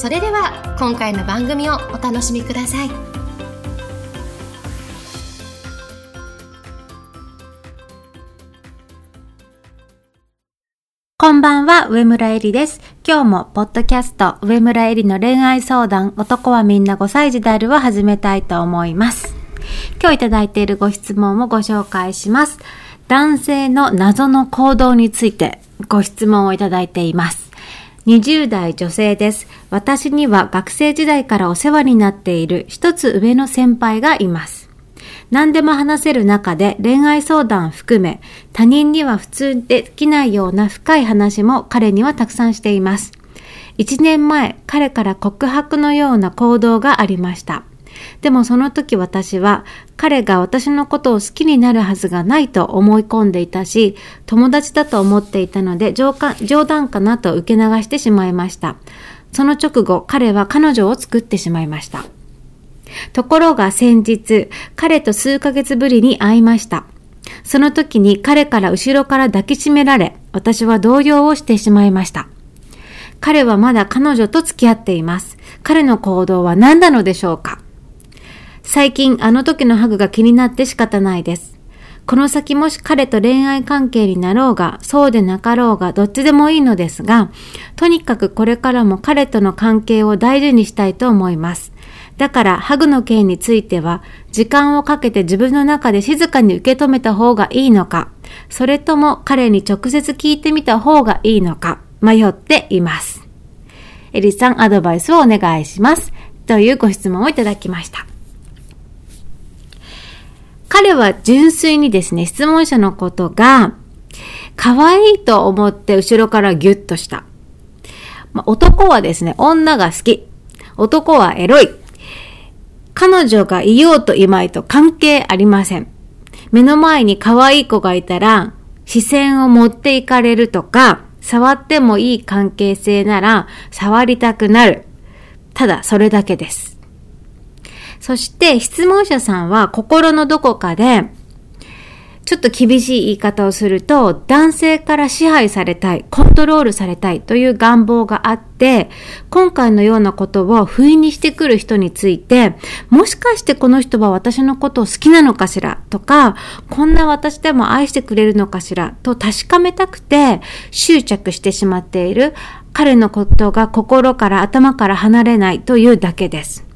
それでは今回の番組をお楽しみくださいこんばんは、上村えりです。今日も、ポッドキャスト、上村えりの恋愛相談、男はみんな5歳児であるを始めたいと思います。今日いただいているご質問をご紹介します。男性の謎の行動についてご質問をいただいています。20代女性です。私には学生時代からお世話になっている一つ上の先輩がいます。何でも話せる中で恋愛相談含め他人には普通できないような深い話も彼にはたくさんしています。1年前彼から告白のような行動がありました。でもその時私は彼が私のことを好きになるはずがないと思い込んでいたし友達だと思っていたので冗談冗談かなと受け流してしまいました。その直後彼は彼女を作ってしまいました。ところが先日、彼と数ヶ月ぶりに会いました。その時に彼から後ろから抱きしめられ、私は動揺をしてしまいました。彼はまだ彼女と付き合っています。彼の行動は何なのでしょうか？最近あの時のハグが気になって仕方ないです。この先もし彼と恋愛関係になろうが、そうでなかろうが、どっちでもいいのですが、とにかくこれからも彼との関係を大事にしたいと思います。だから、ハグの件については、時間をかけて自分の中で静かに受け止めた方がいいのか、それとも彼に直接聞いてみた方がいいのか、迷っています。エリさん、アドバイスをお願いします。というご質問をいただきました。彼は純粋にですね、質問者のことが、可愛いと思って後ろからギュッとした。まあ、男はですね、女が好き。男はエロい。彼女がいようといまいと関係ありません。目の前に可愛い子がいたら、視線を持っていかれるとか、触ってもいい関係性なら、触りたくなる。ただ、それだけです。そして、質問者さんは心のどこかで、ちょっと厳しい言い方をすると、男性から支配されたい、コントロールされたいという願望があって、今回のようなことを不意にしてくる人について、もしかしてこの人は私のことを好きなのかしら？とか、こんな私でも愛してくれるのかしら？と確かめたくて執着してしまっている彼のことが心から頭から離れないというだけです。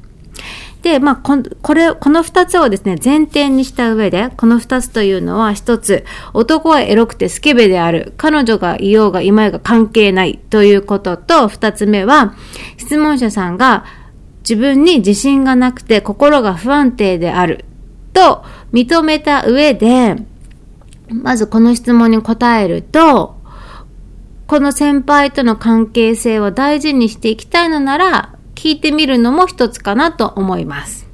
で、まあ、ここれ、この二つをですね、前提にした上で、この二つというのは一つ、男はエロくてスケベである。彼女がいようがいまいが関係ないということと、二つ目は、質問者さんが自分に自信がなくて心が不安定であると認めた上で、まずこの質問に答えると、この先輩との関係性を大事にしていきたいのなら、聞いてみるのも一つかなと思います。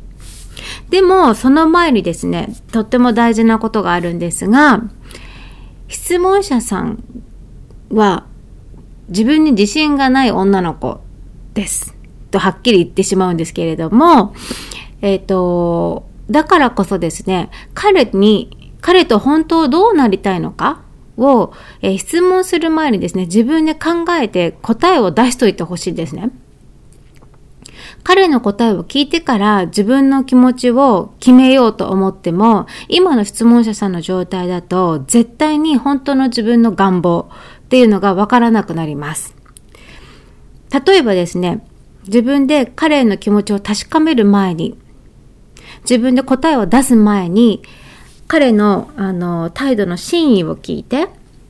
でも、その前にですね、とっても大事なことがあるんですが、質問者さんは自分に自信がない女の子です。とはっきり言ってしまうんですけれども、えっ、と、だからこそですね、彼に、彼と本当どうなりたいのかを、えー質問する前にですね、自分で考えて答えを出しといてほしいんですね。彼の答えを聞いてから自分の気持ちを決めようと思っても、今の質問者さんの状態だと、絶対に本当の自分の願望っていうのがわからなくなります。例えばですね、自分で彼の気持ちを確かめる前に、自分で答えを出す前に、彼の、あの、態度の真意を聞いて、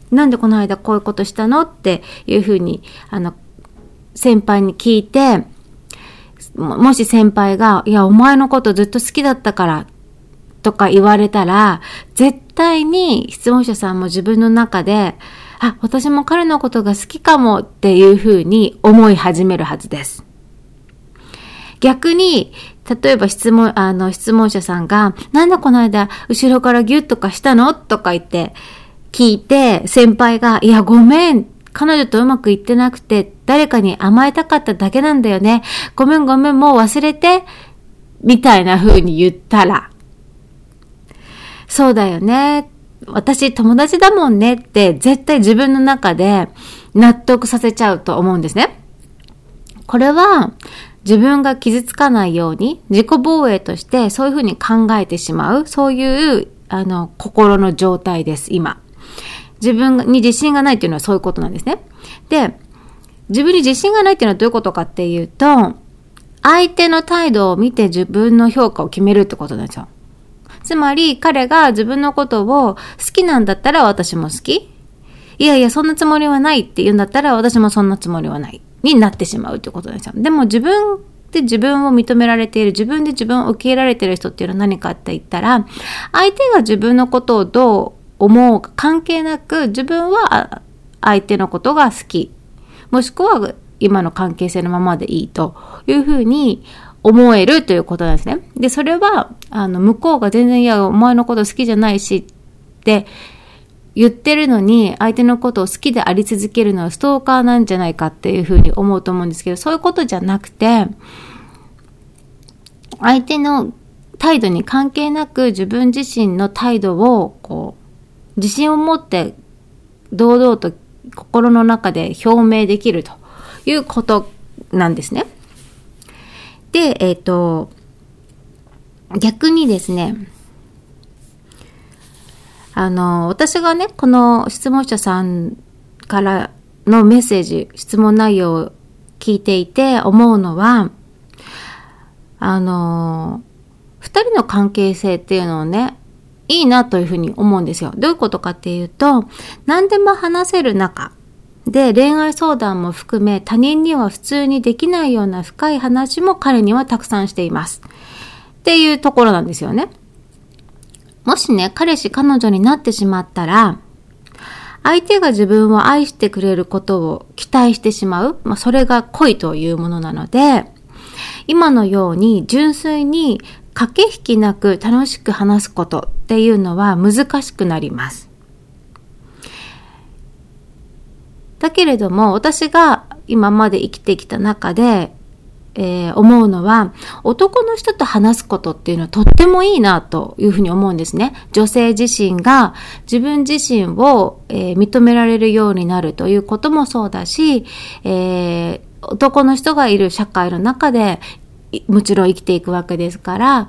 なんでこの間こういうことしたのっていうふうに、あの、先輩に聞いて、もし先輩が、いや、お前のことずっと好きだったから、とか言われたら、絶対に質問者さんも自分の中で、あ、私も彼のことが好きかもっていうふうに思い始めるはずです。逆に、例えば質問、あの、質問者さんが、なんだこの間、後ろからギュッとかしたの？とか言って、聞いて、先輩が、いや、ごめん。彼女とうまくいってなくて、誰かに甘えたかっただけなんだよね。ごめんごめん、もう忘れて。みたいな風に言ったら、そうだよね。私友達だもんねって絶対自分の中で納得させちゃうと思うんですね。これは自分が傷つかないように自己防衛としてそういうふうに考えてしまう、そういうあの心の状態です、今。自分に自信がないっていうのはそういうことなんですね。で、自分に自信がないっていうのはどういうことかっていうと、相手の態度を見て自分の評価を決めるってことなんですよ。つまり彼が自分のことを好きなんだったら私も好きいやいや、そんなつもりはないって言うんだったら私もそんなつもりはない。になってしまうってことなんですよ。でも自分で自分を認められている、自分で自分を受け入れられている人っていうのは何かって言ったら、相手が自分のことをどう思う関係なく、自分は相手のことが好き。もしくは今の関係性のままでいいというふうに思えるということなんですね。で、それは、あの、向こうが全然、いや、お前のこと好きじゃないしって言ってるのに、相手のことを好きであり続けるのはストーカーなんじゃないかっていうふうに思うと思うんですけど、そういうことじゃなくて、相手の態度に関係なく自分自身の態度を、こう、自信を持って堂々と心の中で表明できるということなんですね。で、えっ、ー、と、逆にですね、あの、私がね、この質問者さんからのメッセージ、質問内容を聞いていて思うのは、あの、二人の関係性っていうのをね、いいなというふうに思うんですよ。どういうことかっていうと、何でも話せる中で、恋愛相談も含め他人には普通にできないような深い話も彼にはたくさんしています。っていうところなんですよね。もしね、彼氏彼女になってしまったら、相手が自分を愛してくれることを期待してしまう。まあ、それが恋というものなので、今のように純粋に駆け引きなく楽しく話すことっていうのは難しくなります。だけれども、私が今まで生きてきた中で、えー、思うのは、男の人と話すことっていうのはとってもいいなというふうに思うんですね。女性自身が自分自身を、えー、認められるようになるということもそうだし、えー、男の人がいる社会の中でもちろん生きていくわけですから、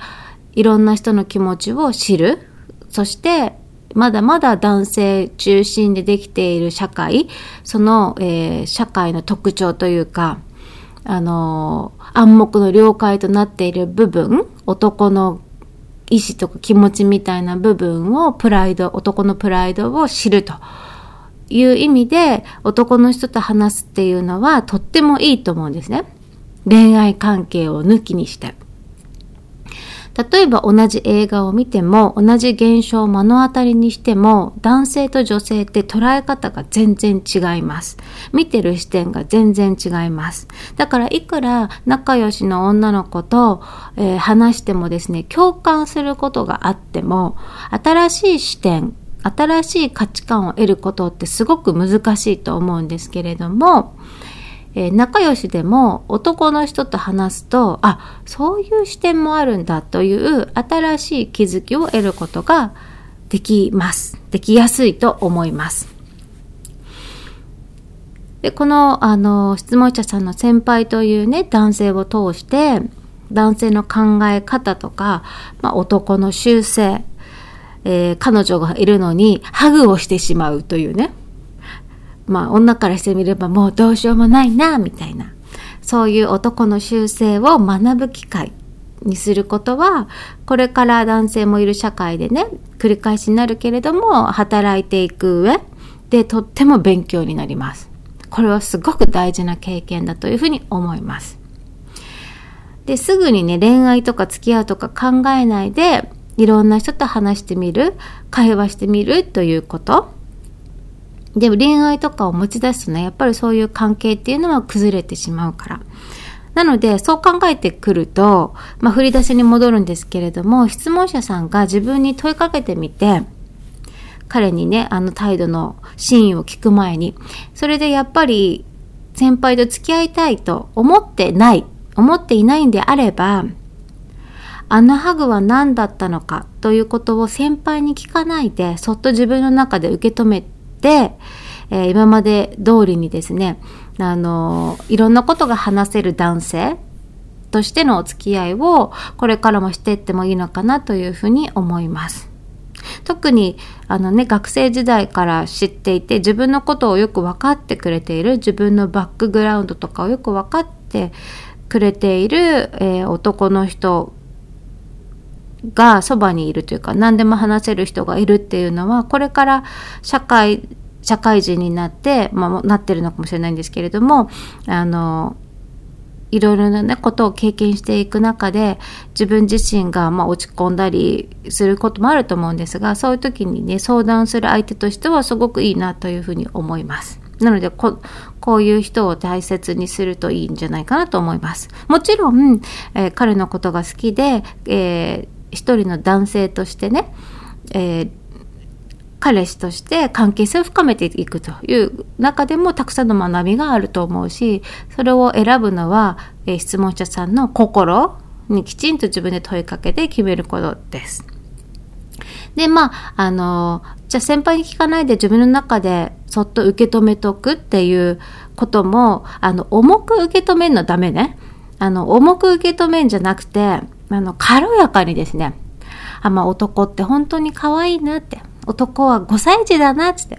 いろんな人の気持ちを知る。そして、まだまだ男性中心でできている社会、その、えー、社会の特徴というか、あの、暗黙の了解となっている部分、男の意志とか気持ちみたいな部分を、プライド、男のプライドを知るという意味で、男の人と話すっていうのはとってもいいと思うんですね。恋愛関係を抜きにして。例えば同じ映画を見ても、同じ現象を目の当たりにしても、男性と女性って捉え方が全然違います。見てる視点が全然違います。だからいくら仲良しの女の子と、えー、話してもですね、共感することがあっても、新しい視点、新しい価値観を得ることってすごく難しいと思うんですけれども、えー、仲良しでも男の人と話すと、あ、そういう視点もあるんだという新しい気づきを得ることができます。できやすいと思います。で、この、あの、質問者さんの先輩というね、男性を通して、男性の考え方とか、まあ、男の習性、えー、彼女がいるのに、ハグをしてしまうというね、まあ女からしてみればもうどうしようもないな、みたいな。そういう男の習性を学ぶ機会にすることは、これから男性もいる社会でね、繰り返しになるけれども、働いていく上でとっても勉強になります。これはすごく大事な経験だというふうに思います。で、すぐにね、恋愛とか付き合うとか考えないで、いろんな人と話してみる、会話してみるということ。でも恋愛とかを持ち出すとね、やっぱりそういう関係っていうのは崩れてしまうから。なので、そう考えてくると、まあ、振り出しに戻るんですけれども、質問者さんが自分に問いかけてみて、彼にね、あの態度の真意を聞く前に、それでやっぱり先輩と付き合いたいと思ってない、思っていないんであれば、あのハグは何だったのかということを先輩に聞かないで、そっと自分の中で受け止めてて、えー、今まで通りにですね、あのいろんなことが話せる男性としてのお付き合いをこれからもしていってもいいのかなというふうに思います。特にあのね学生時代から知っていて自分のことをよく分かってくれている自分のバックグラウンドとかをよく分かってくれている、えー、男の人がそばにいるというか何でも話せる人がいるっていうのはこれから社会社会人になって、まあ、なってるのかもしれないんですけれどもあのいろいろな、ね、ことを経験していく中で自分自身がまあ落ち込んだりすることもあると思うんですがそういう時にね相談する相手としてはすごくいいなというふうに思います。なのでこ、こういう人を大切にするといいんじゃないかなと思います。もちろん、えー、彼のことが好きで、えー、一人の男性としてね、えー、彼氏として関係性を深めていくという中でもたくさんの学びがあると思うしそれを選ぶのは、えー、質問者さんの心にきちんと自分で問いかけて決めることです。でまああのじゃあ先輩に聞かないで自分の中でそっと受け止めとくっていうこともあの重く受け止めるのダメね。あの重く受け止めんじゃなくてあの、軽やかにですね、あ、まあ男って本当に可愛いなって、男は5歳児だなって、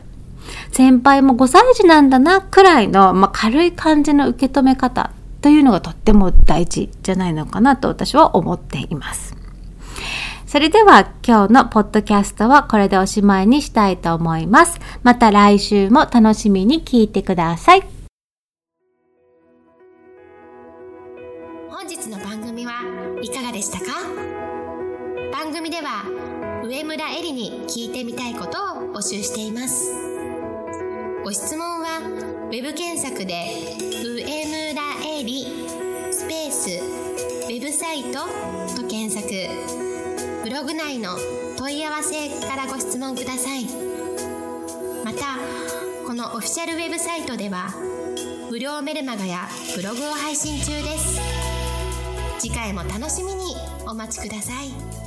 先輩も5歳児なんだなくらいの、まあ、軽い感じの受け止め方というのがとっても大事じゃないのかなと私は思っています。それでは今日のポッドキャストはこれでおしまいにしたいと思います。また来週も楽しみに聞いてください。本日の番組はいかがでしたか？番組では上村えりに聞いてみたいことを募集しています。ご質問は web 検索で「上村えり」スペースウェブサイトと検索。ブログ内の問い合わせからご質問ください。またこのオフィシャルウェブサイトでは無料メルマガやブログを配信中です。次回も楽しみにお待ちください。